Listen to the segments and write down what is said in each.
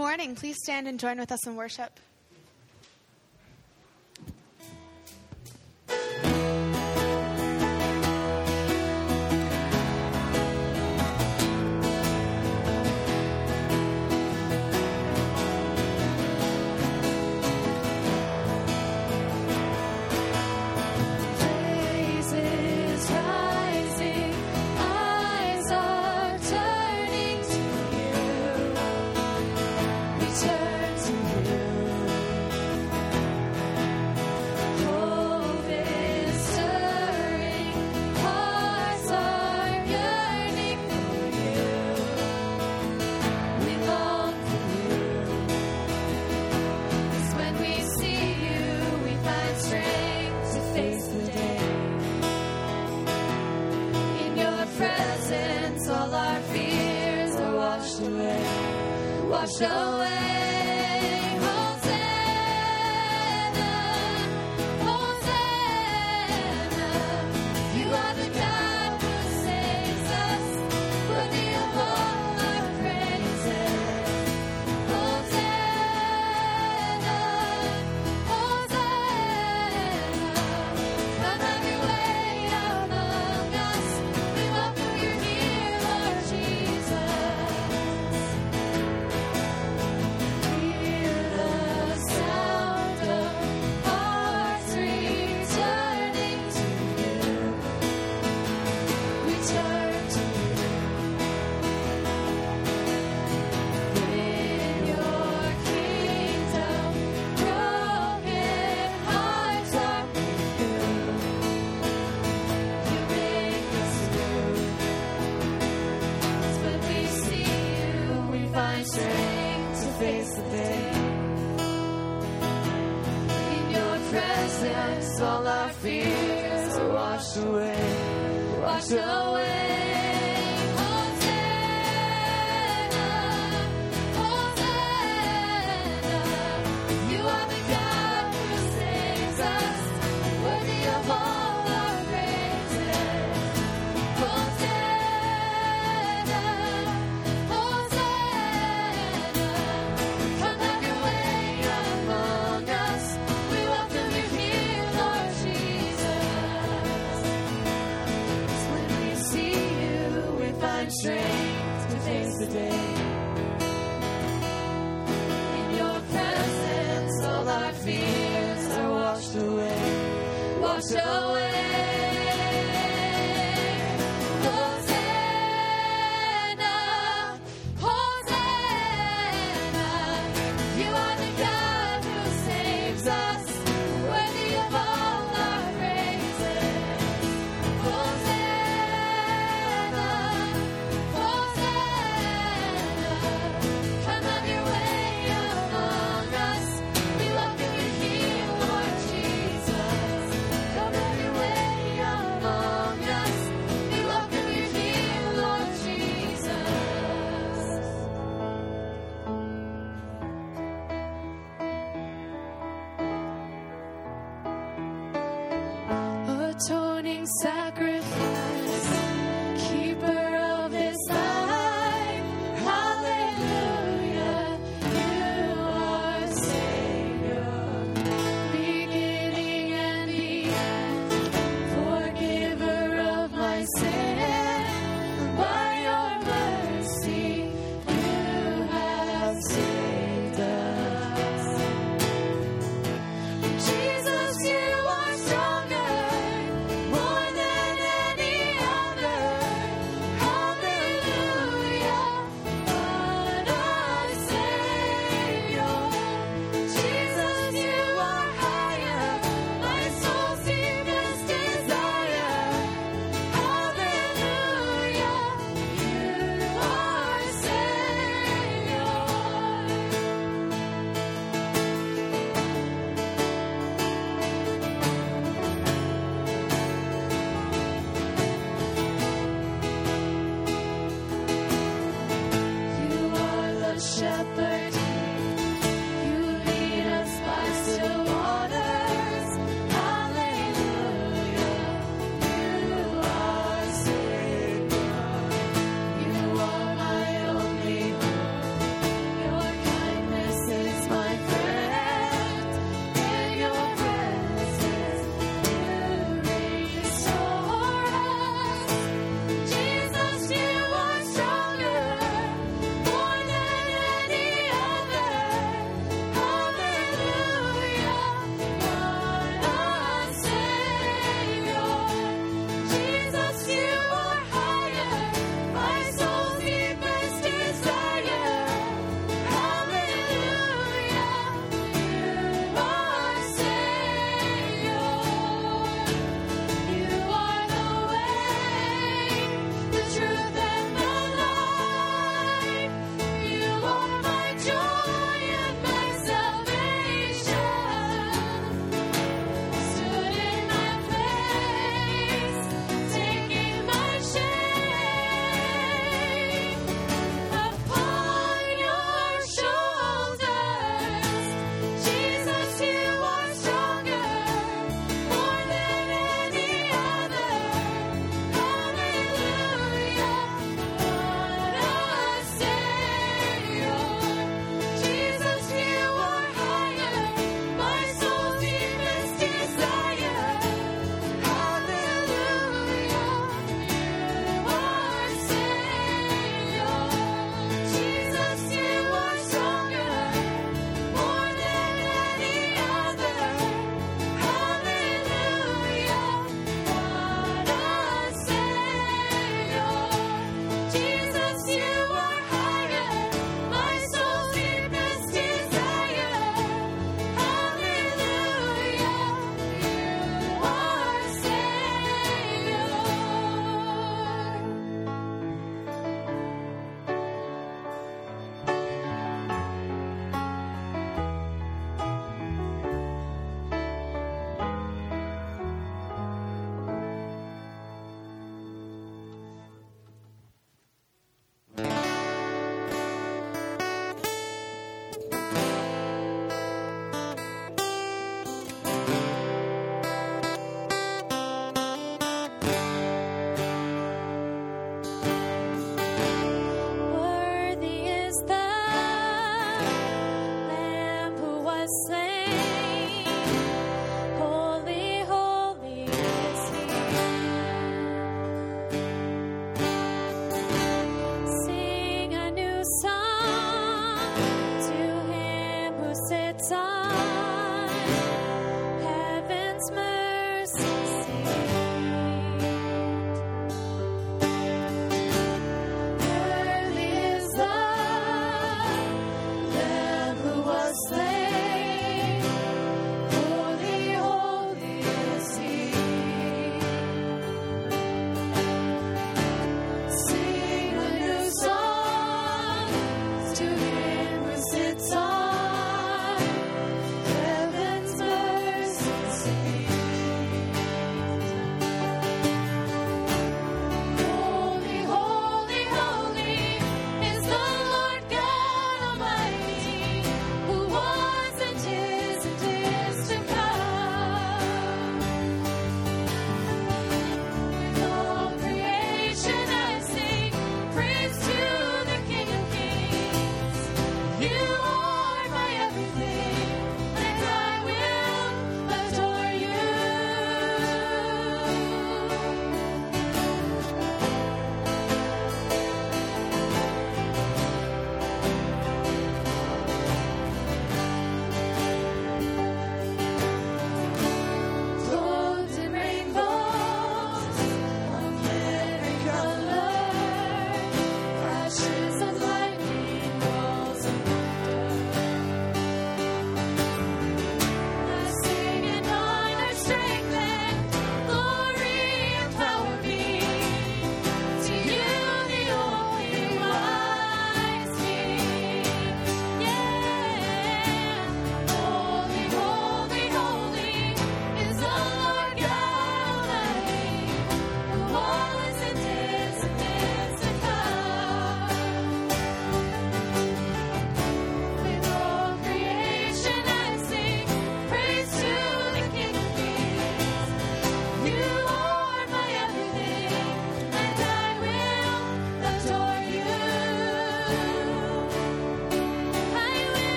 morning. Please stand and join with us in worship. strength to face the day. In your presence, all our fears are washed away, washed away. so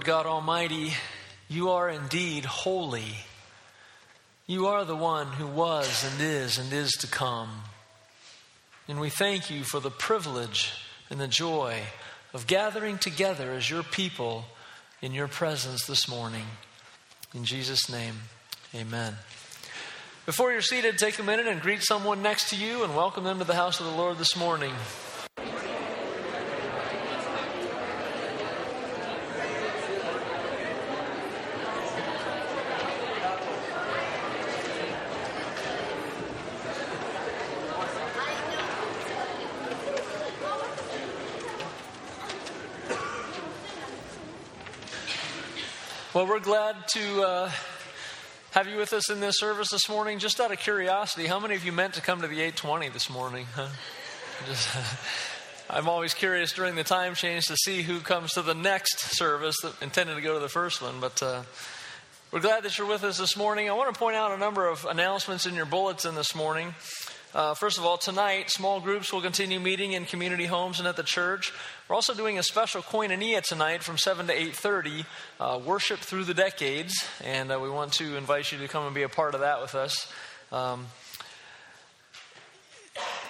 Lord God Almighty, you are indeed holy. You are the one who was and is and is to come. And we thank you for the privilege and the joy of gathering together as your people in your presence this morning. In Jesus' name, amen. Before you're seated, take a minute and greet someone next to you and welcome them to the house of the Lord this morning. Well, we're glad to uh, have you with us in this service this morning. Just out of curiosity, how many of you meant to come to the 820 this morning? Huh? Just, I'm always curious during the time change to see who comes to the next service that intended to go to the first one. But uh, we're glad that you're with us this morning. I want to point out a number of announcements in your bulletin this morning. Uh, first of all, tonight, small groups will continue meeting in community homes and at the church. We're also doing a special koinonia tonight from 7 to 8.30, uh, worship through the decades, and uh, we want to invite you to come and be a part of that with us. Um,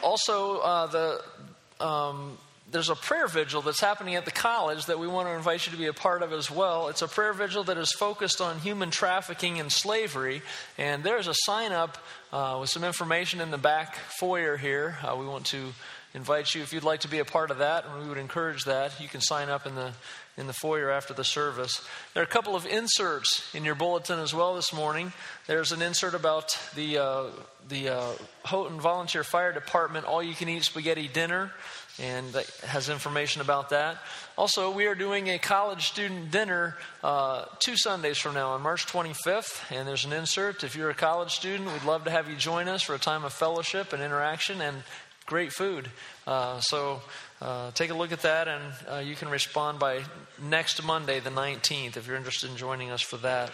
also, uh, the um, there's a prayer vigil that's happening at the college that we want to invite you to be a part of as well. It's a prayer vigil that is focused on human trafficking and slavery, and there's a sign up uh, with some information in the back foyer here. Uh, we want to invite you if you'd like to be a part of that, and we would encourage that. You can sign up in the in the foyer after the service. There are a couple of inserts in your bulletin as well this morning. There's an insert about the uh, the uh, Houghton Volunteer Fire Department all you can eat spaghetti dinner, and has information about that. Also, we are doing a college student dinner uh, two Sundays from now on March 25th, and there's an insert. If you're a college student, we'd love to have you join us for a time of fellowship and interaction and great food. Uh, so uh, take a look at that, and uh, you can respond by next Monday, the 19th, if you're interested in joining us for that.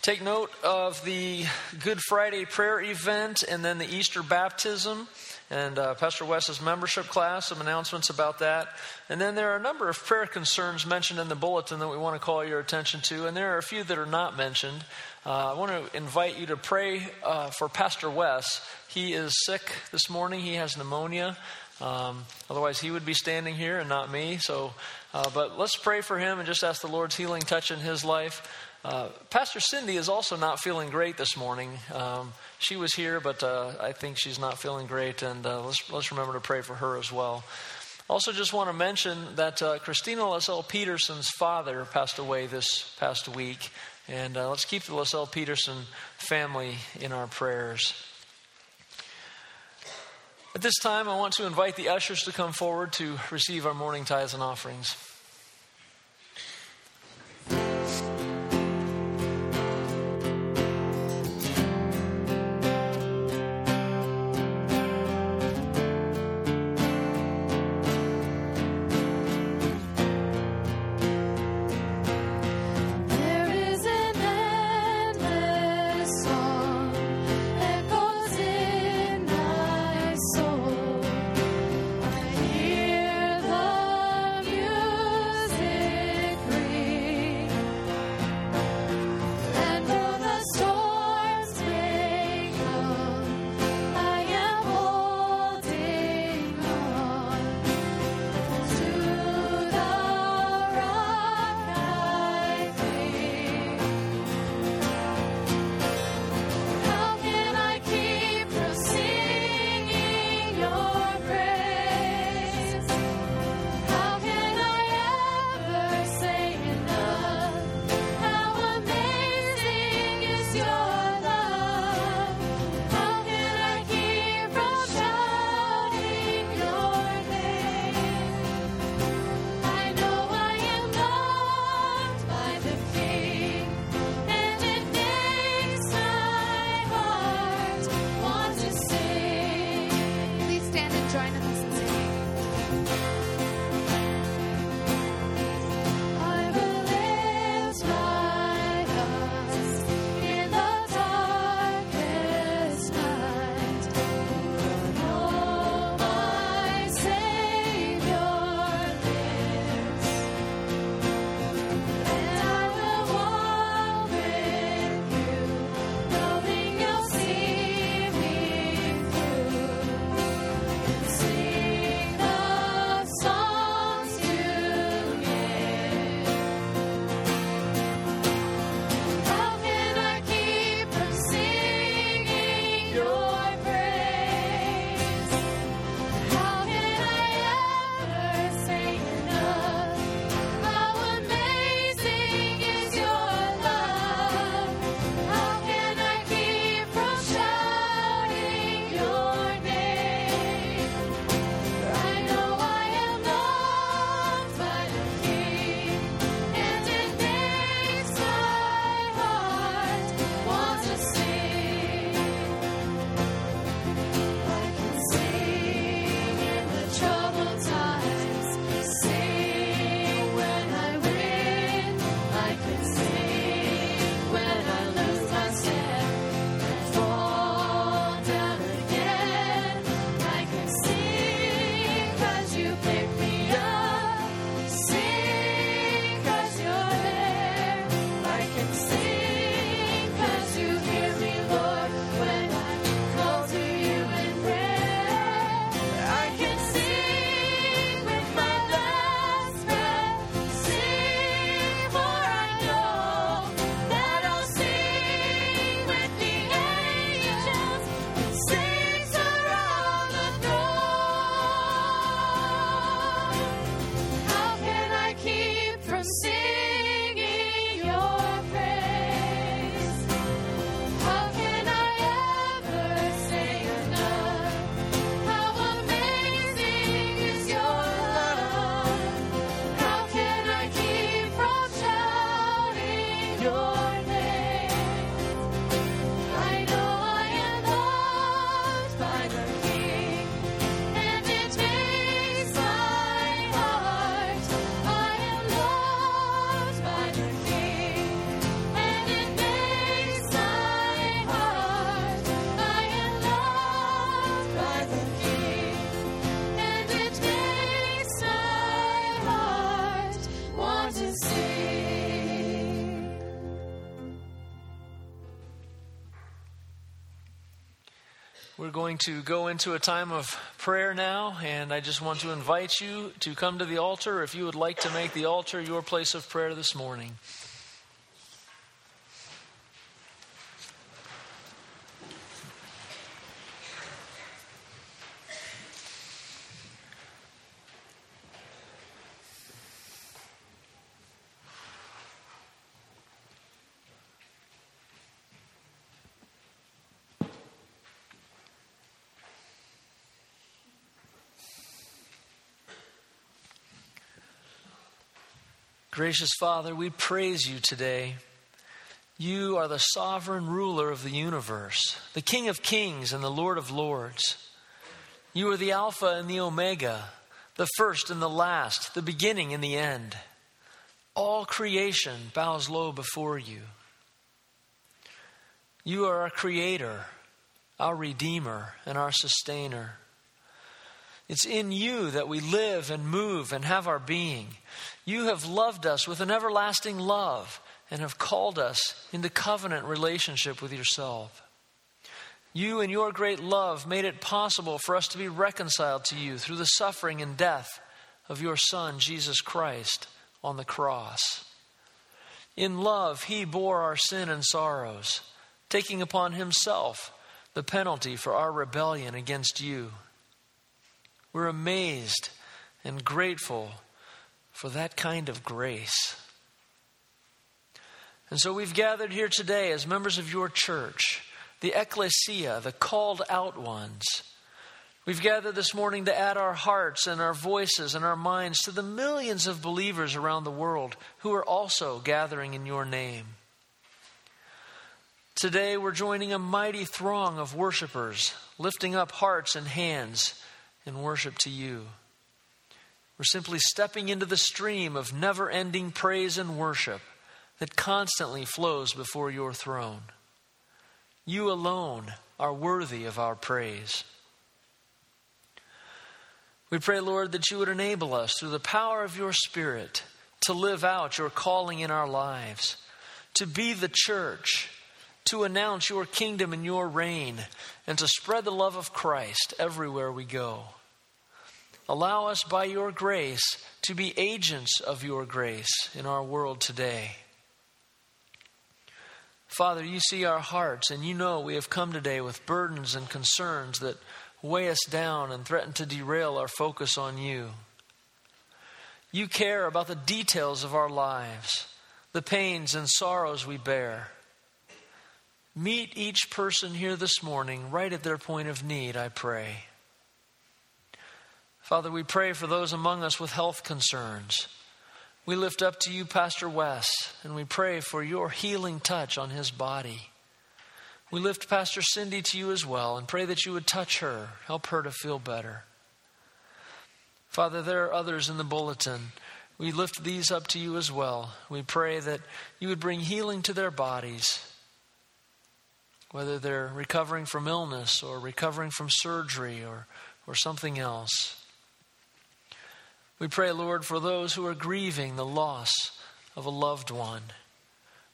Take note of the Good Friday prayer event and then the Easter baptism and uh, Pastor Wes's membership class, some announcements about that. And then there are a number of prayer concerns mentioned in the bulletin that we want to call your attention to, and there are a few that are not mentioned. Uh, I want to invite you to pray uh, for Pastor Wes. He is sick this morning, he has pneumonia. Um, otherwise, he would be standing here and not me. So, uh, but let's pray for him and just ask the Lord's healing touch in his life. Uh, Pastor Cindy is also not feeling great this morning. Um, she was here, but uh, I think she's not feeling great, and uh, let's, let's remember to pray for her as well. Also, just want to mention that uh, Christina LaSalle Peterson's father passed away this past week, and uh, let's keep the LaSalle Peterson family in our prayers. At this time, I want to invite the ushers to come forward to receive our morning tithes and offerings. To go into a time of prayer now, and I just want to invite you to come to the altar if you would like to make the altar your place of prayer this morning. Gracious Father, we praise you today. You are the sovereign ruler of the universe, the King of kings and the Lord of lords. You are the Alpha and the Omega, the first and the last, the beginning and the end. All creation bows low before you. You are our Creator, our Redeemer, and our Sustainer. It's in you that we live and move and have our being. You have loved us with an everlasting love and have called us into covenant relationship with yourself. You and your great love made it possible for us to be reconciled to you through the suffering and death of your Son, Jesus Christ, on the cross. In love, he bore our sin and sorrows, taking upon himself the penalty for our rebellion against you. We're amazed and grateful for that kind of grace. And so we've gathered here today as members of your church, the ecclesia, the called out ones. We've gathered this morning to add our hearts and our voices and our minds to the millions of believers around the world who are also gathering in your name. Today we're joining a mighty throng of worshipers, lifting up hearts and hands in worship to you. We're simply stepping into the stream of never ending praise and worship that constantly flows before your throne. You alone are worthy of our praise. We pray, Lord, that you would enable us through the power of your Spirit to live out your calling in our lives, to be the church, to announce your kingdom and your reign, and to spread the love of Christ everywhere we go. Allow us by your grace to be agents of your grace in our world today. Father, you see our hearts, and you know we have come today with burdens and concerns that weigh us down and threaten to derail our focus on you. You care about the details of our lives, the pains and sorrows we bear. Meet each person here this morning right at their point of need, I pray. Father, we pray for those among us with health concerns. We lift up to you Pastor Wes, and we pray for your healing touch on his body. We lift Pastor Cindy to you as well and pray that you would touch her, help her to feel better. Father, there are others in the bulletin. We lift these up to you as well. We pray that you would bring healing to their bodies, whether they're recovering from illness or recovering from surgery or, or something else. We pray, Lord, for those who are grieving the loss of a loved one.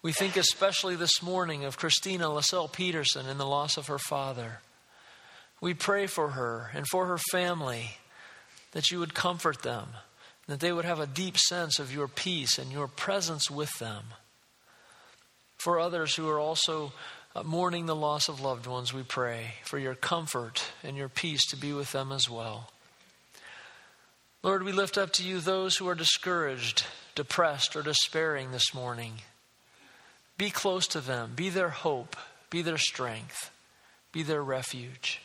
We think especially this morning of Christina Lascelle Peterson and the loss of her father. We pray for her and for her family that you would comfort them, that they would have a deep sense of your peace and your presence with them. For others who are also uh, mourning the loss of loved ones, we pray for your comfort and your peace to be with them as well. Lord, we lift up to you those who are discouraged, depressed, or despairing this morning. Be close to them. Be their hope. Be their strength. Be their refuge.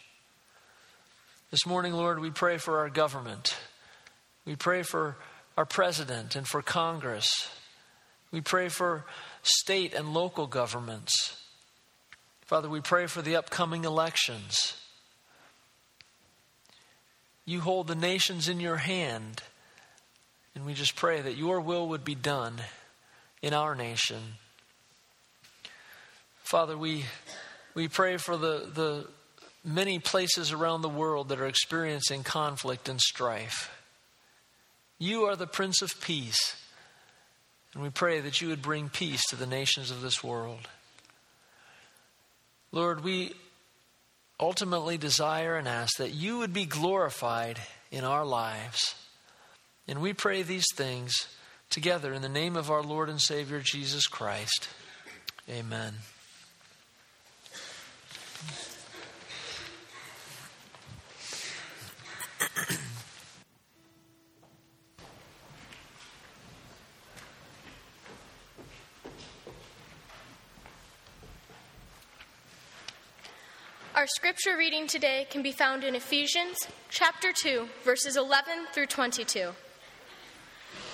This morning, Lord, we pray for our government. We pray for our president and for Congress. We pray for state and local governments. Father, we pray for the upcoming elections. You hold the nations in your hand. And we just pray that your will would be done in our nation. Father, we, we pray for the, the many places around the world that are experiencing conflict and strife. You are the Prince of Peace. And we pray that you would bring peace to the nations of this world. Lord, we ultimately desire and ask that you would be glorified in our lives. And we pray these things together in the name of our Lord and Savior Jesus Christ. Amen. Our scripture reading today can be found in Ephesians chapter 2, verses 11 through 22.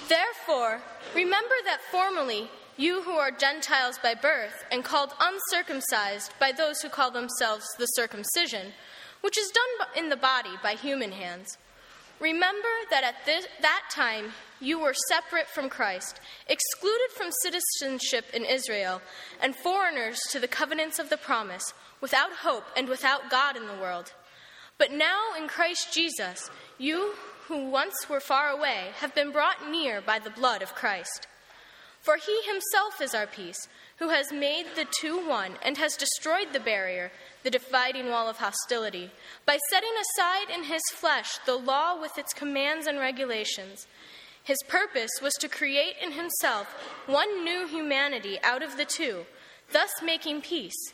Therefore, remember that formerly you who are Gentiles by birth and called uncircumcised by those who call themselves the circumcision, which is done in the body by human hands, remember that at this, that time you were separate from Christ, excluded from citizenship in Israel, and foreigners to the covenants of the promise, without hope and without God in the world. But now in Christ Jesus, you who once were far away have been brought near by the blood of Christ. For he himself is our peace, who has made the two one and has destroyed the barrier, the dividing wall of hostility, by setting aside in his flesh the law with its commands and regulations. His purpose was to create in himself one new humanity out of the two, thus making peace,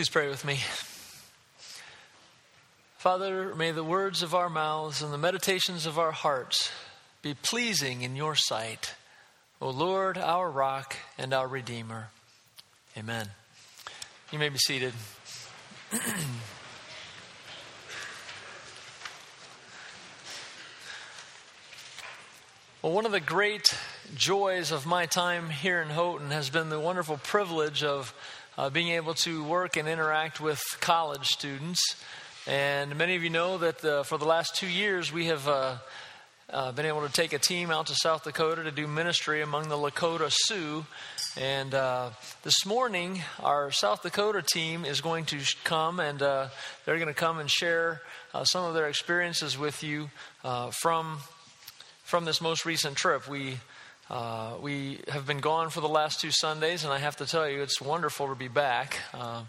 Please pray with me. Father, may the words of our mouths and the meditations of our hearts be pleasing in your sight, O Lord, our rock and our redeemer. Amen. You may be seated. Well, one of the great joys of my time here in Houghton has been the wonderful privilege of uh, being able to work and interact with college students. And many of you know that uh, for the last two years, we have uh, uh, been able to take a team out to South Dakota to do ministry among the Lakota Sioux. And uh, this morning, our South Dakota team is going to come and uh, they're going to come and share uh, some of their experiences with you from from this most recent trip. We uh, we have been gone for the last two Sundays, and I have to tell you, it's wonderful to be back. Uh,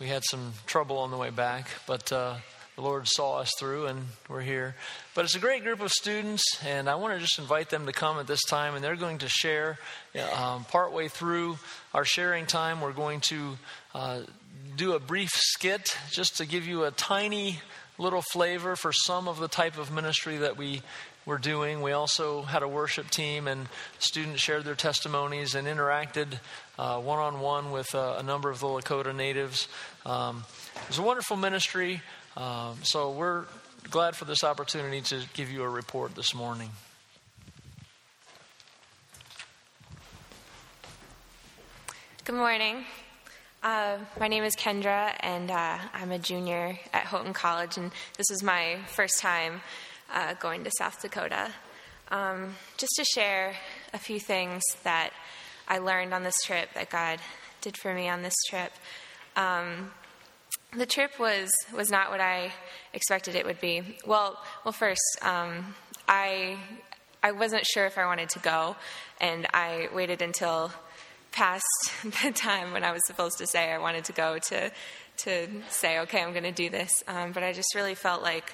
we had some trouble on the way back, but uh, the Lord saw us through, and we're here. But it's a great group of students, and I want to just invite them to come at this time, and they're going to share. Um, partway through our sharing time, we're going to uh, do a brief skit just to give you a tiny little flavor for some of the type of ministry that we we're doing. We also had a worship team, and students shared their testimonies and interacted one on one with uh, a number of the Lakota natives. Um, it was a wonderful ministry, um, so we're glad for this opportunity to give you a report this morning. Good morning. Uh, my name is Kendra, and uh, I'm a junior at Houghton College, and this is my first time uh, going to South Dakota. Um, just to share a few things that I learned on this trip that God did for me on this trip. Um, the trip was was not what I expected it would be. Well, well, first, um, I I wasn't sure if I wanted to go, and I waited until past the time when I was supposed to say I wanted to go to to say, okay, I'm going to do this. Um, but I just really felt like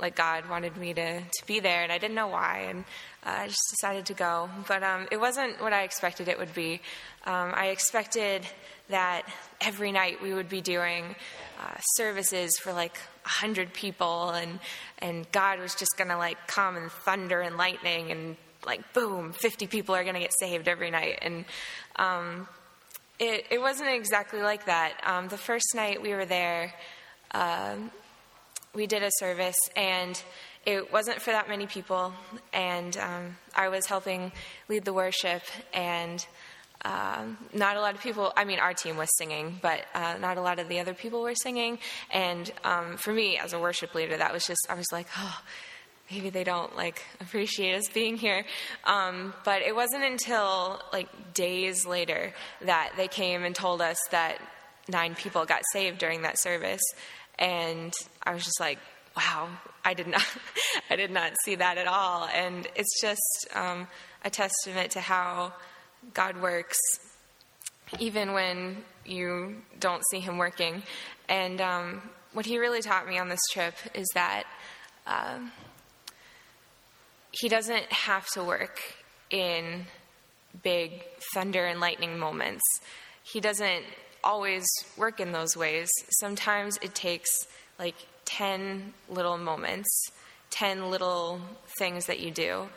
like God wanted me to, to be there, and I didn't know why, and uh, I just decided to go. But um, it wasn't what I expected it would be. Um, I expected that every night we would be doing uh, services for like a hundred people, and and God was just gonna like come and thunder and lightning, and like boom, fifty people are gonna get saved every night, and um, it it wasn't exactly like that. Um, the first night we were there. Uh, we did a service and it wasn't for that many people and um, i was helping lead the worship and um, not a lot of people i mean our team was singing but uh, not a lot of the other people were singing and um, for me as a worship leader that was just i was like oh maybe they don't like appreciate us being here. Um, but it wasn't until like days later that they came and told us that nine people got saved during that service and I was just like, wow, I did not, I did not see that at all. And it's just um, a testament to how God works, even when you don't see Him working. And um, what He really taught me on this trip is that um, He doesn't have to work in big thunder and lightning moments. He doesn't always work in those ways. Sometimes it takes like 10 little moments, 10 little things that you do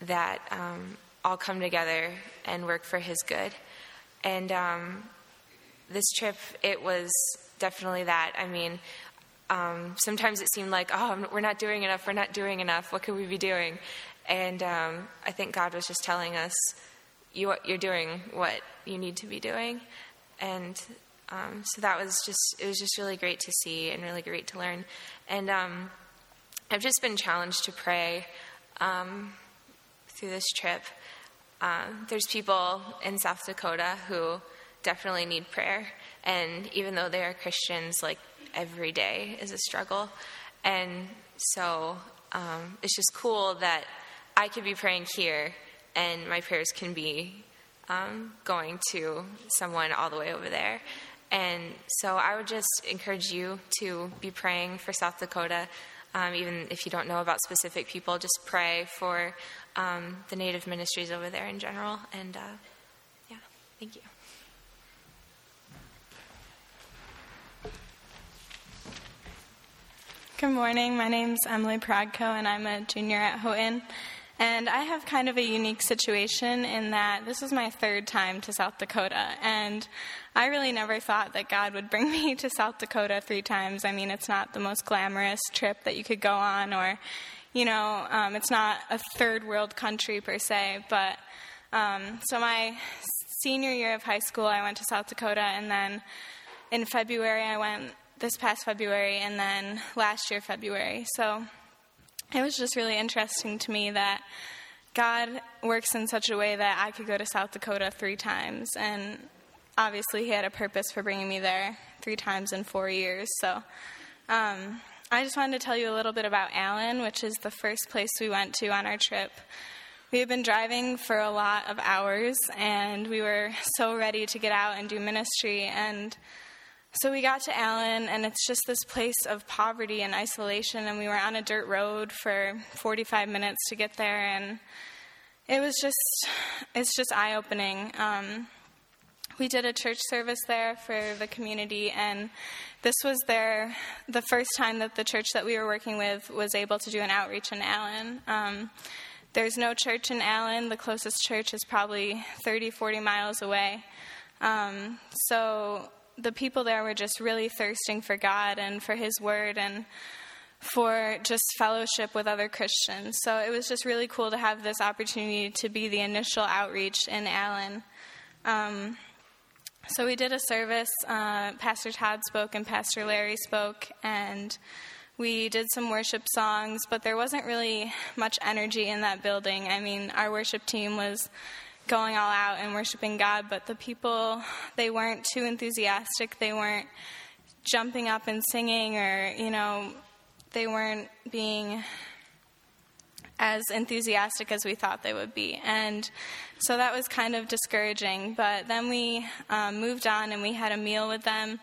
that um, all come together and work for His good. And um, this trip, it was definitely that. I mean, um, sometimes it seemed like, oh, we're not doing enough, we're not doing enough, what could we be doing? And um, I think God was just telling us, you, you're doing what you need to be doing and um, so that was just it was just really great to see and really great to learn. And um, i've just been challenged to pray um, through this trip. Uh, there's people in south dakota who definitely need prayer and even though they are christians like every day is a struggle. And so um, it's just cool that i could be praying here and my prayers can be um, going to someone all the way over there. And so I would just encourage you to be praying for South Dakota. Um, even if you don't know about specific people, just pray for um, the Native ministries over there in general. And uh, yeah, thank you. Good morning. My name is Emily Prodko, and I'm a junior at Houghton. And I have kind of a unique situation in that this is my third time to South Dakota. And I really never thought that God would bring me to South Dakota three times. I mean, it's not the most glamorous trip that you could go on, or, you know, um, it's not a third world country per se. But um, so my senior year of high school, I went to South Dakota, and then in February, I went this past February, and then last year, February. So it was just really interesting to me that God works in such a way that I could go to South Dakota three times. And obviously, He had a purpose for bringing me there three times in four years. So um, I just wanted to tell you a little bit about Allen, which is the first place we went to on our trip. We had been driving for a lot of hours, and we were so ready to get out and do ministry. And so we got to Allen, and it's just this place of poverty and isolation. And we were on a dirt road for 45 minutes to get there, and it was just, it's just eye opening. Um, we did a church service there for the community, and this was their the first time that the church that we were working with was able to do an outreach in Allen. Um, there's no church in Allen. The closest church is probably 30, 40 miles away. Um, so the people there were just really thirsting for God and for His Word and for just fellowship with other Christians. So it was just really cool to have this opportunity to be the initial outreach in Allen. Um, so we did a service. Uh, Pastor Todd spoke and Pastor Larry spoke, and we did some worship songs, but there wasn't really much energy in that building. I mean, our worship team was going all out and worshiping God, but the people, they weren't too enthusiastic. They weren't jumping up and singing, or, you know, they weren't being as enthusiastic as we thought they would be. And so that was kind of discouraging. But then we um, moved on and we had a meal with them.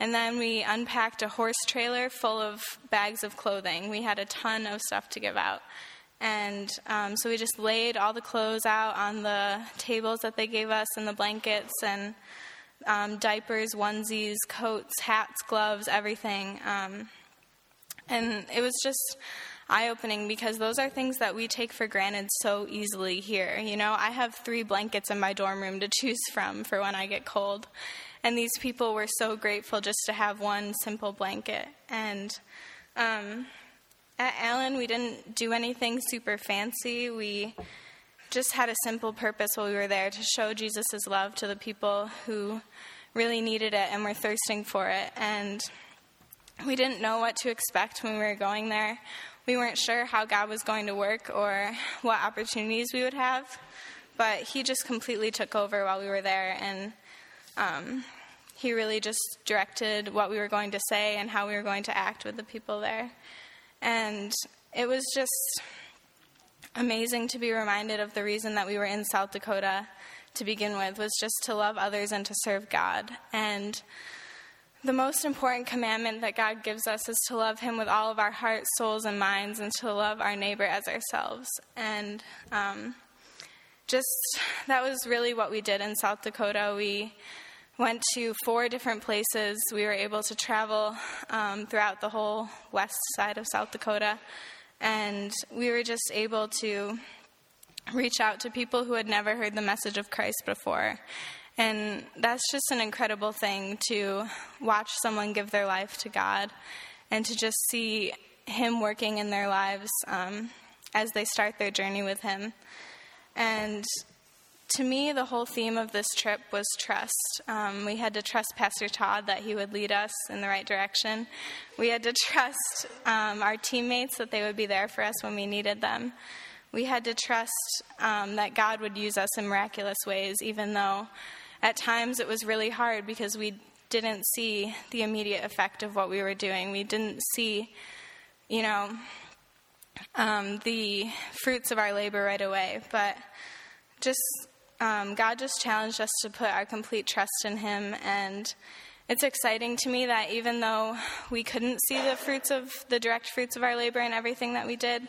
And then we unpacked a horse trailer full of bags of clothing. We had a ton of stuff to give out. And um, so we just laid all the clothes out on the tables that they gave us and the blankets and um, diapers, onesies, coats, hats, gloves, everything. Um, and it was just eye opening because those are things that we take for granted so easily here. You know, I have three blankets in my dorm room to choose from for when I get cold. And these people were so grateful just to have one simple blanket. And um, at Allen, we didn't do anything super fancy. We just had a simple purpose while we were there to show Jesus' love to the people who really needed it and were thirsting for it. And we didn't know what to expect when we were going there. We weren't sure how God was going to work or what opportunities we would have, but He just completely took over while we were there, and um, He really just directed what we were going to say and how we were going to act with the people there. And it was just amazing to be reminded of the reason that we were in South Dakota to begin with was just to love others and to serve God. And the most important commandment that God gives us is to love Him with all of our hearts, souls, and minds, and to love our neighbor as ourselves. And um, just that was really what we did in South Dakota. We went to four different places. We were able to travel um, throughout the whole west side of South Dakota. And we were just able to reach out to people who had never heard the message of Christ before. And that's just an incredible thing to watch someone give their life to God and to just see Him working in their lives um, as they start their journey with Him. And to me, the whole theme of this trip was trust. Um, we had to trust Pastor Todd that he would lead us in the right direction. We had to trust um, our teammates that they would be there for us when we needed them. We had to trust um, that God would use us in miraculous ways, even though at times it was really hard because we didn't see the immediate effect of what we were doing. We didn't see, you know, um, the fruits of our labor right away. But just um, God just challenged us to put our complete trust in Him. And it's exciting to me that even though we couldn't see the fruits of the direct fruits of our labor and everything that we did,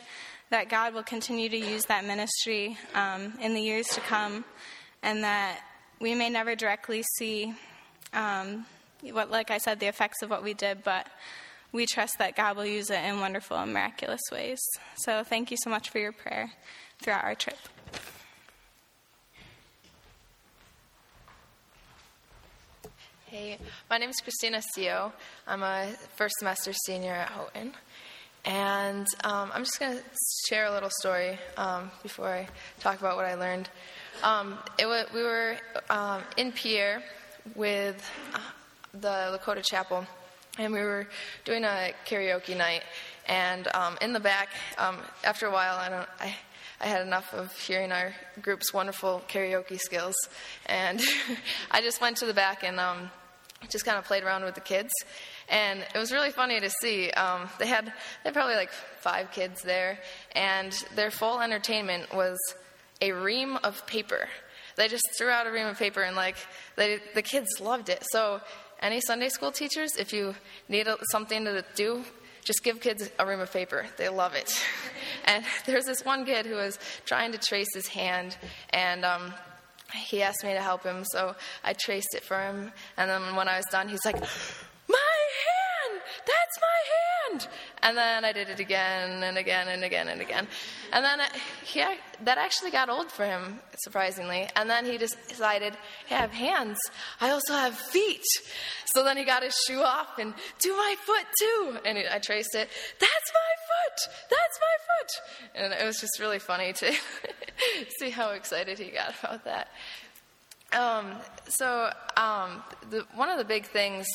that God will continue to use that ministry um, in the years to come, and that we may never directly see um, what, like I said, the effects of what we did, but we trust that God will use it in wonderful and miraculous ways. So thank you so much for your prayer throughout our trip. Hey, my name is Christina Seo. I'm a first semester senior at Houghton. And um, I'm just going to share a little story um, before I talk about what I learned. Um, it wa we were um, in Pierre with uh, the Lakota Chapel, and we were doing a karaoke night. And um, in the back, um, after a while, I don't, I, I had enough of hearing our group's wonderful karaoke skills, and I just went to the back and um, just kind of played around with the kids. And it was really funny to see. Um, they had they had probably like five kids there, and their full entertainment was a ream of paper. They just threw out a ream of paper, and like they, the kids loved it. So, any Sunday school teachers, if you need something to do, just give kids a ream of paper. They love it. and there's this one kid who was trying to trace his hand, and um, he asked me to help him, so I traced it for him. And then when I was done, he's like! That's my hand! And then I did it again and again and again and again. And then uh, he, that actually got old for him, surprisingly. And then he just decided, hey, I have hands. I also have feet. So then he got his shoe off and, do my foot too. And I traced it, that's my foot! That's my foot! And it was just really funny to see how excited he got about that. Um, so um, the, one of the big things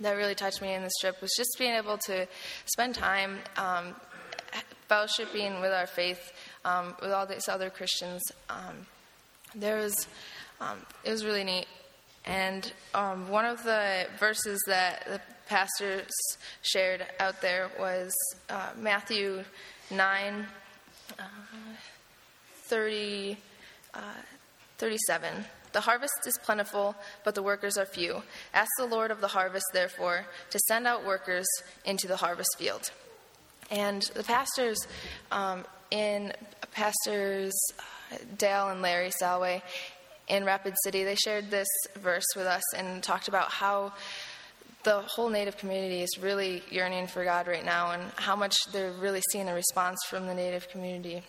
that really touched me in this trip was just being able to spend time um, fellowshipping with our faith um, with all these other Christians. Um, there was, um, it was really neat. And um, one of the verses that the pastors shared out there was uh, Matthew 9, uh, 30, uh, 37. The harvest is plentiful, but the workers are few. Ask the Lord of the harvest, therefore, to send out workers into the harvest field. And the pastors um, in pastors uh, Dale and Larry Salway in Rapid City, they shared this verse with us and talked about how the whole Native community is really yearning for God right now, and how much they're really seeing a response from the Native community,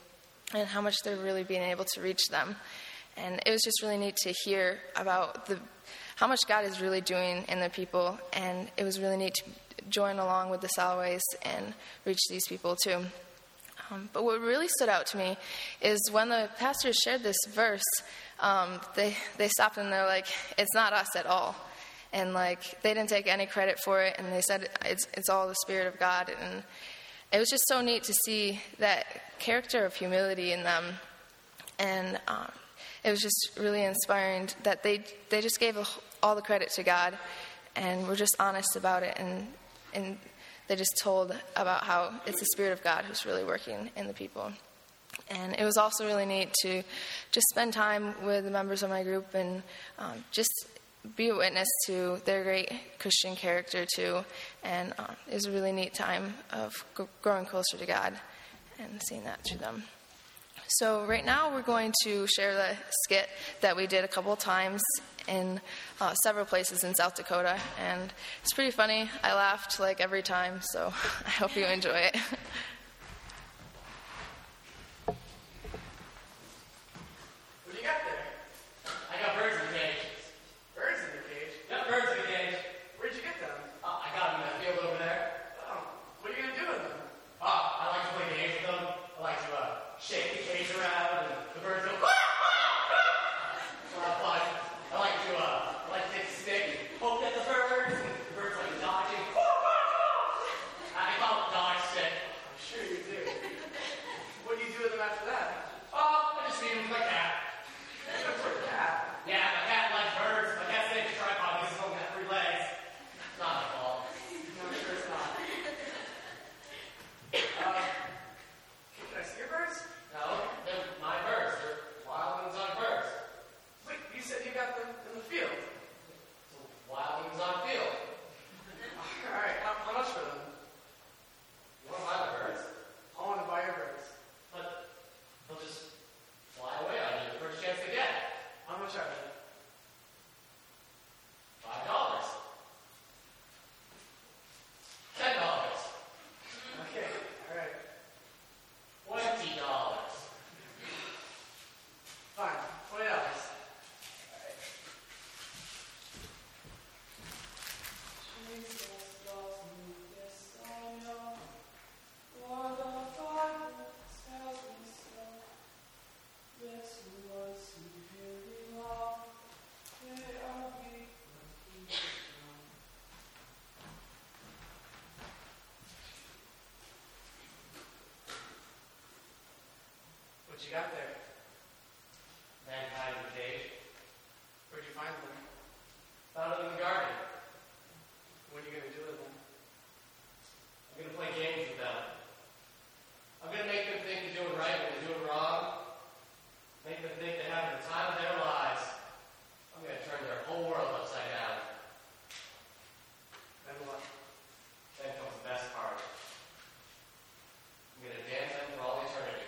and how much they're really being able to reach them. And it was just really neat to hear about the how much God is really doing in the people, and it was really neat to join along with the Salways and reach these people too. Um, but what really stood out to me is when the pastors shared this verse, um, they they stopped and they're like, "It's not us at all," and like they didn't take any credit for it, and they said it's it's all the Spirit of God, and it was just so neat to see that character of humility in them, and um, it was just really inspiring that they they just gave all the credit to God, and were just honest about it, and and they just told about how it's the Spirit of God who's really working in the people. And it was also really neat to just spend time with the members of my group and um, just be a witness to their great Christian character too. And um, it was a really neat time of growing closer to God and seeing that through them. So right now we're going to share the skit that we did a couple times in uh, several places in South Dakota, and it's pretty funny. I laughed like every time, so I hope you enjoy it. What do you got there? I got birds in the cage. Birds in the cage? Yep, birds in the cage. Where'd you get them? Oh, I got them in that field over there. Oh, what are you gonna do with them? Oh, I like to play games with them. I like to uh, shake the cage around and the birds go. "Quack, quack, quack." It's a lot of fun. I like to uh, I like to take a stick and poke at the birds. And the birds like dodging. "Quack, quack, quack." I call it dodge stick. I'm sure You got there? Mankind in the cage. Where'd you find them? Found them in the garden. What are you gonna do with them? I'm gonna play games with them. I'm gonna make them think they're doing right when they're doing wrong. Make them think they're having the time of their lives. I'm gonna turn their whole world upside down. Then what? Then comes the best part. I'm gonna damn them for all eternity.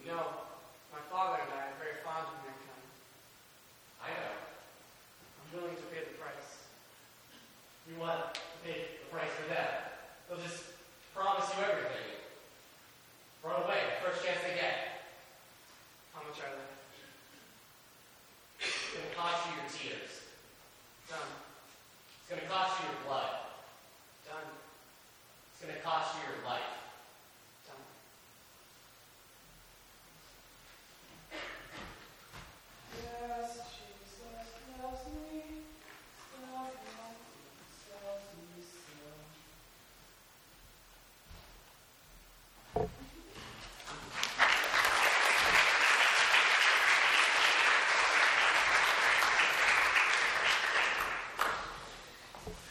You know, my father and I are very fond of mankind. I know. I'm willing to pay the price. You want to pay the price for them. They'll just promise you everything. Run away the first chance they get. How much are they? It's gonna cost you your tears. Done. It's gonna cost you your blood. Done. It's gonna cost you your life. Done. Yes, Jesus loves me. Loves me, loves me so.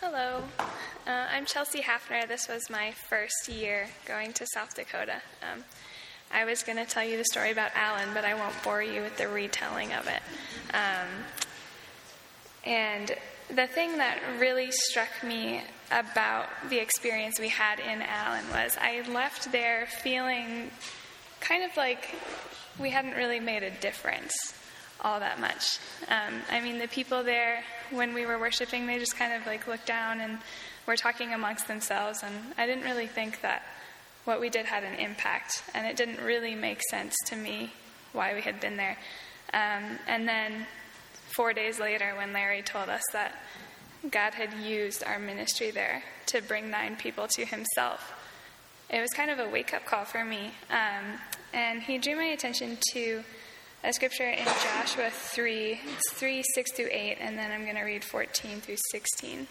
Hello, uh, I'm Chelsea Hafner. This was my first year going to South Dakota. Um, I was going to tell you the story about Allen, but I won't bore you with the retelling of it. Um, and the thing that really struck me about the experience we had in Allen was I left there feeling kind of like we hadn't really made a difference all that much. Um, I mean, the people there, when we were worshiping, they just kind of like looked down and were talking amongst themselves, and I didn't really think that what we did had an impact, and it didn't really make sense to me why we had been there. Um, and then four days later, when Larry told us that God had used our ministry there to bring nine people to Himself, it was kind of a wake up call for me. Um, and he drew my attention to a scripture in Joshua 3, 3, 6 through 8, and then I'm going to read 14 through 16.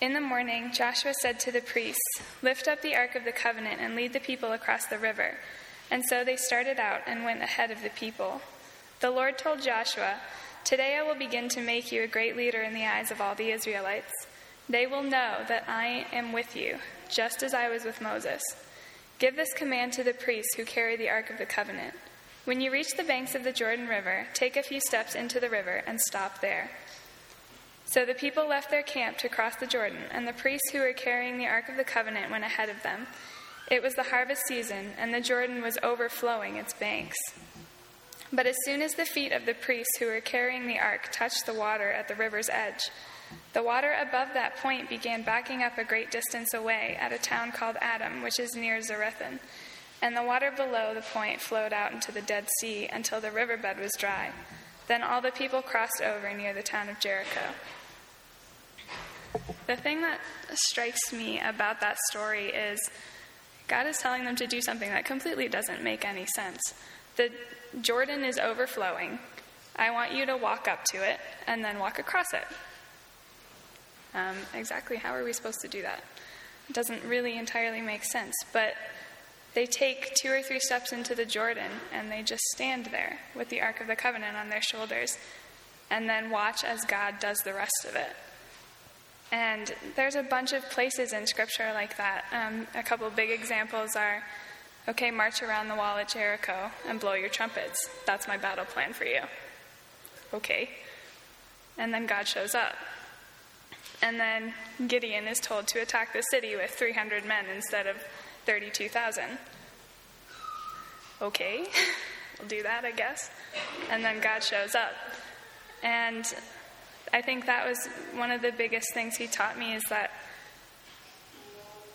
In the morning, Joshua said to the priests, Lift up the ark of the covenant and lead the people across the river. And so they started out and went ahead of the people. The Lord told Joshua, Today I will begin to make you a great leader in the eyes of all the Israelites. They will know that I am with you, just as I was with Moses. Give this command to the priests who carry the ark of the covenant. When you reach the banks of the Jordan River, take a few steps into the river and stop there. So the people left their camp to cross the Jordan, and the priests who were carrying the Ark of the Covenant went ahead of them. It was the harvest season, and the Jordan was overflowing its banks. But as soon as the feet of the priests who were carrying the ark touched the water at the river's edge, the water above that point began backing up a great distance away at a town called Adam, which is near Zarethan. And the water below the point flowed out into the Dead Sea until the riverbed was dry. Then all the people crossed over near the town of Jericho. The thing that strikes me about that story is God is telling them to do something that completely doesn't make any sense. The Jordan is overflowing. I want you to walk up to it and then walk across it. Um, exactly how are we supposed to do that? It doesn't really entirely make sense, but they take two or three steps into the Jordan and they just stand there with the Ark of the Covenant on their shoulders and then watch as God does the rest of it. And there's a bunch of places in Scripture like that. Um, a couple big examples are okay, march around the wall at Jericho and blow your trumpets. That's my battle plan for you. Okay. And then God shows up. And then Gideon is told to attack the city with 300 men instead of 32,000. Okay, we'll do that, I guess. And then God shows up. And I think that was one of the biggest things he taught me is that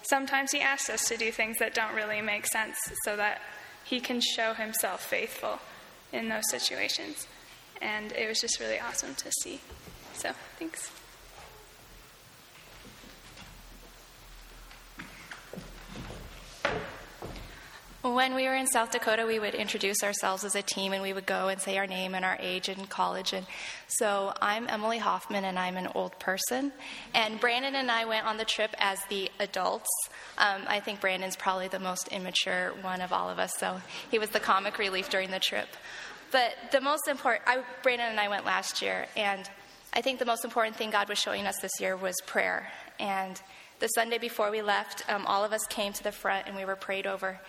sometimes he asks us to do things that don't really make sense so that he can show himself faithful in those situations. And it was just really awesome to see. So, thanks. When we were in South Dakota, we would introduce ourselves as a team and we would go and say our name and our age and college. And so I'm Emily Hoffman and I'm an old person. And Brandon and I went on the trip as the adults. Um, I think Brandon's probably the most immature one of all of us, so he was the comic relief during the trip. But the most important, I, Brandon and I went last year, and I think the most important thing God was showing us this year was prayer. And the Sunday before we left, um, all of us came to the front and we were prayed over.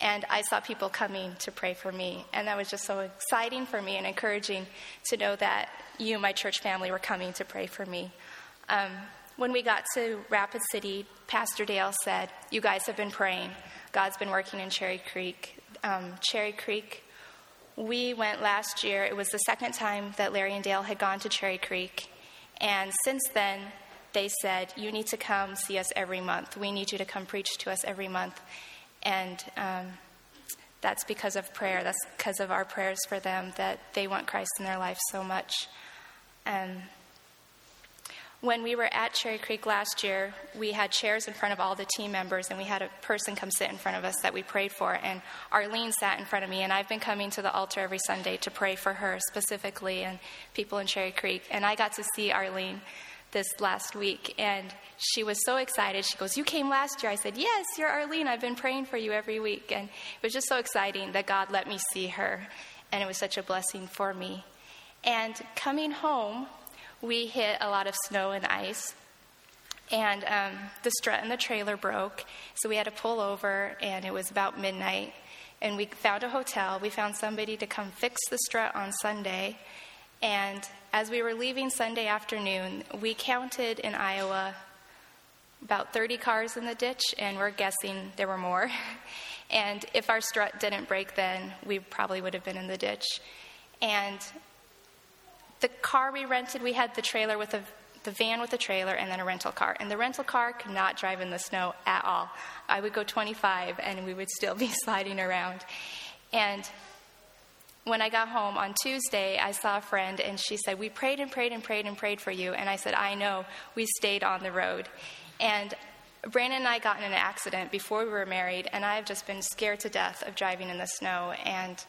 And I saw people coming to pray for me. And that was just so exciting for me and encouraging to know that you, my church family, were coming to pray for me. Um, when we got to Rapid City, Pastor Dale said, You guys have been praying. God's been working in Cherry Creek. Um, Cherry Creek, we went last year. It was the second time that Larry and Dale had gone to Cherry Creek. And since then, they said, You need to come see us every month. We need you to come preach to us every month. And um, that's because of prayer. That's because of our prayers for them that they want Christ in their life so much. And when we were at Cherry Creek last year, we had chairs in front of all the team members, and we had a person come sit in front of us that we prayed for. And Arlene sat in front of me, and I've been coming to the altar every Sunday to pray for her specifically and people in Cherry Creek. And I got to see Arlene this last week, and she was so excited. She goes, You came last year. I said, Yes, you're Arlene. I've been praying for you every week. And it was just so exciting that God let me see her, and it was such a blessing for me. And coming home, we hit a lot of snow and ice. And um, the strut in the trailer broke, so we had to pull over, and it was about midnight. And we found a hotel. We found somebody to come fix the strut on Sunday. And as we were leaving Sunday afternoon, we counted in Iowa about 30 cars in the ditch, and we're guessing there were more. and if our strut didn't break then, we probably would have been in the ditch. And the car we rented, we had the trailer with a the van with a trailer and then a rental car. And the rental car could not drive in the snow at all. I would go 25 and we would still be sliding around. And when I got home on Tuesday, I saw a friend and she said, We prayed and prayed and prayed and prayed for you. And I said, I know. We stayed on the road. And Brandon and I got in an accident before we were married, and I've just been scared to death of driving in the snow. And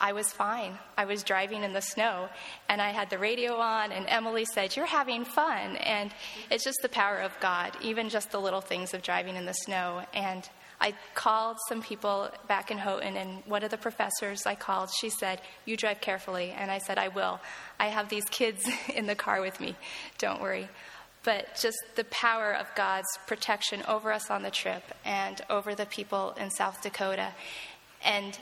I was fine. I was driving in the snow, and I had the radio on, and Emily said, You're having fun. And it's just the power of God, even just the little things of driving in the snow. And I called some people back in Houghton, and one of the professors I called, she said, You drive carefully. And I said, I will. I have these kids in the car with me. Don't worry. But just the power of God's protection over us on the trip and over the people in South Dakota. And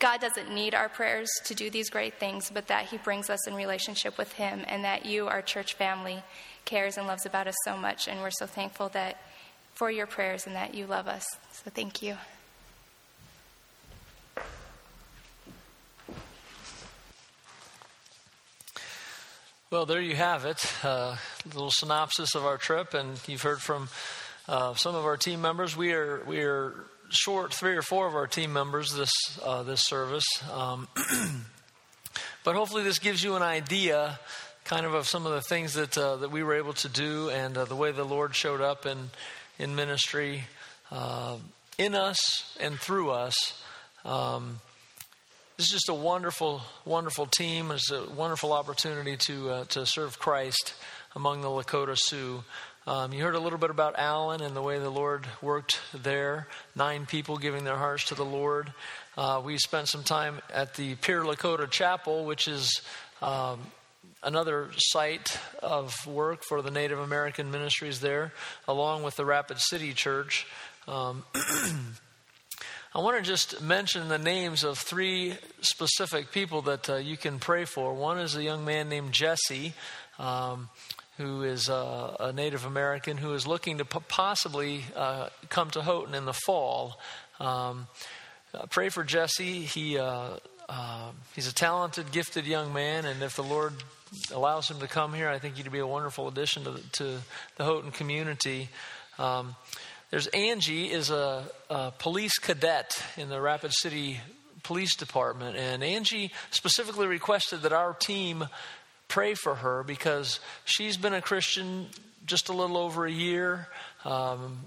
God doesn't need our prayers to do these great things, but that He brings us in relationship with Him, and that you, our church family, cares and loves about us so much. And we're so thankful that for your prayers and that you love us. So thank you. Well, there you have it. Uh, a little synopsis of our trip, and you've heard from uh, some of our team members. We are we are short three or four of our team members this uh, this service, um, but hopefully this gives you an idea, kind of, of some of the things that uh, that we were able to do and uh, the way the Lord showed up in in ministry uh, in us and through us. Um, this is just a wonderful, wonderful team. It's a wonderful opportunity to uh, to serve Christ among the Lakota Sioux. Um, you heard a little bit about Allen and the way the Lord worked there. Nine people giving their hearts to the Lord. Uh, we spent some time at the Pierre Lakota Chapel, which is um, another site of work for the Native American ministries there, along with the Rapid City Church. Um, I want to just mention the names of three specific people that uh, you can pray for. One is a young man named Jesse, um, who is uh, a Native American who is looking to p- possibly uh, come to Houghton in the fall. Um, uh, pray for Jesse. He uh, uh, he's a talented, gifted young man, and if the Lord allows him to come here, I think he'd be a wonderful addition to the, to the Houghton community. Um, there's Angie is a, a, police cadet in the Rapid City Police Department, and Angie specifically requested that our team pray for her because she's been a Christian just a little over a year, um,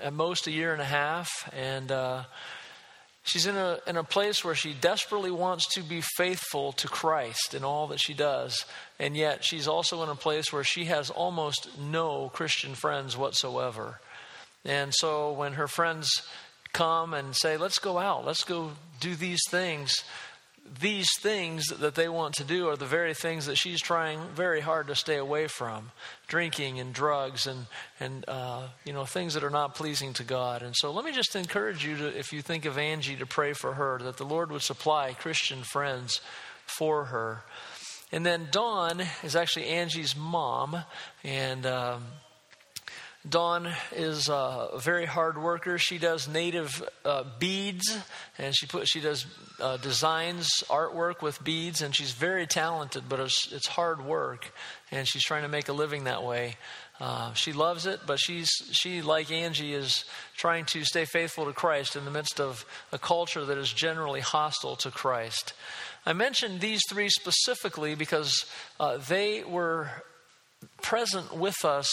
at most a year and a half, and uh, She's in a, in a place where she desperately wants to be faithful to Christ in all that she does, and yet she's also in a place where she has almost no Christian friends whatsoever. And so when her friends come and say, Let's go out, let's go do these things, these things that they want to do are the very things that she's trying very hard to stay away from drinking and drugs and, and uh, you know, things that are not pleasing to God. And so let me just encourage you to, if you think of Angie, to pray for her, that the Lord would supply Christian friends for her. And then Dawn is actually Angie's mom. And. Um, Dawn is a very hard worker. She does native uh, beads, and she put she does uh, designs, artwork with beads, and she's very talented. But it's, it's hard work, and she's trying to make a living that way. Uh, she loves it, but she's she like Angie is trying to stay faithful to Christ in the midst of a culture that is generally hostile to Christ. I mentioned these three specifically because uh, they were present with us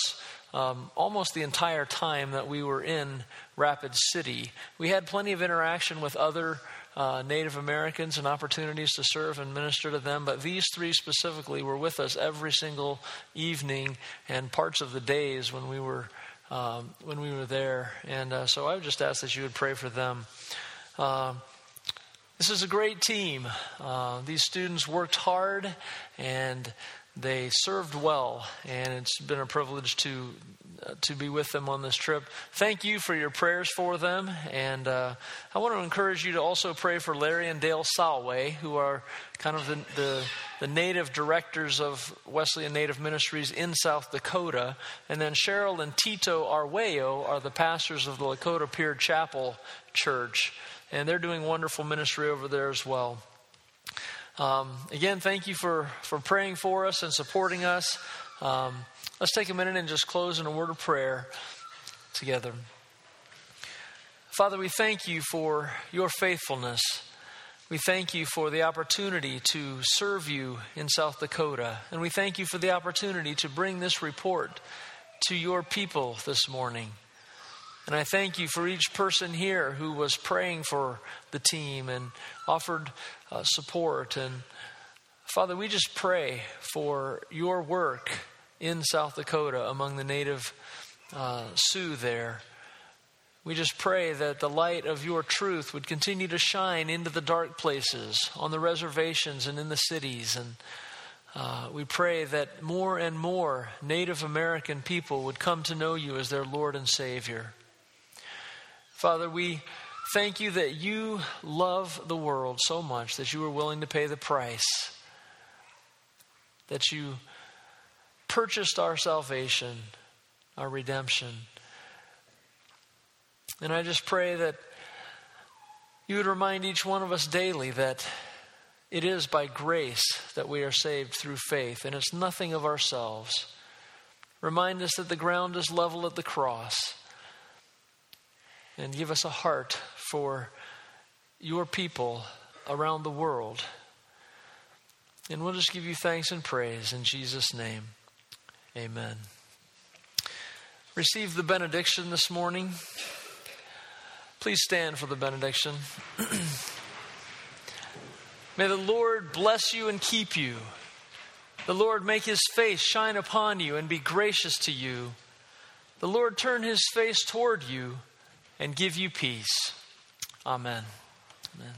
um, almost the entire time that we were in Rapid City. We had plenty of interaction with other uh, Native Americans and opportunities to serve and minister to them, but these three specifically were with us every single evening and parts of the days when we were um, when we were there. And uh, so I would just ask that you would pray for them. Uh, this is a great team. Uh, these students worked hard and they served well, and it's been a privilege to uh, to be with them on this trip. Thank you for your prayers for them, and uh, I want to encourage you to also pray for Larry and Dale Salway, who are kind of the, the, the native directors of Wesleyan Native Ministries in South Dakota, and then Cheryl and Tito Arweo are the pastors of the Lakota Pierre Chapel Church, and they're doing wonderful ministry over there as well. Um, again, thank you for, for praying for us and supporting us. Um, let's take a minute and just close in a word of prayer together. Father, we thank you for your faithfulness. We thank you for the opportunity to serve you in South Dakota. And we thank you for the opportunity to bring this report to your people this morning. And I thank you for each person here who was praying for the team and offered uh, support. And Father, we just pray for your work in South Dakota among the native uh, Sioux there. We just pray that the light of your truth would continue to shine into the dark places, on the reservations, and in the cities. And uh, we pray that more and more Native American people would come to know you as their Lord and Savior. Father, we thank you that you love the world so much that you were willing to pay the price, that you purchased our salvation, our redemption. And I just pray that you would remind each one of us daily that it is by grace that we are saved through faith, and it's nothing of ourselves. Remind us that the ground is level at the cross and give us a heart for your people around the world. And we'll just give you thanks and praise in Jesus' name. Amen. Receive the benediction this morning. Please stand for the benediction. May the Lord bless you and keep you. The Lord make his face shine upon you and be gracious to you. The Lord turn his face toward you and give you peace. Amen. Amen.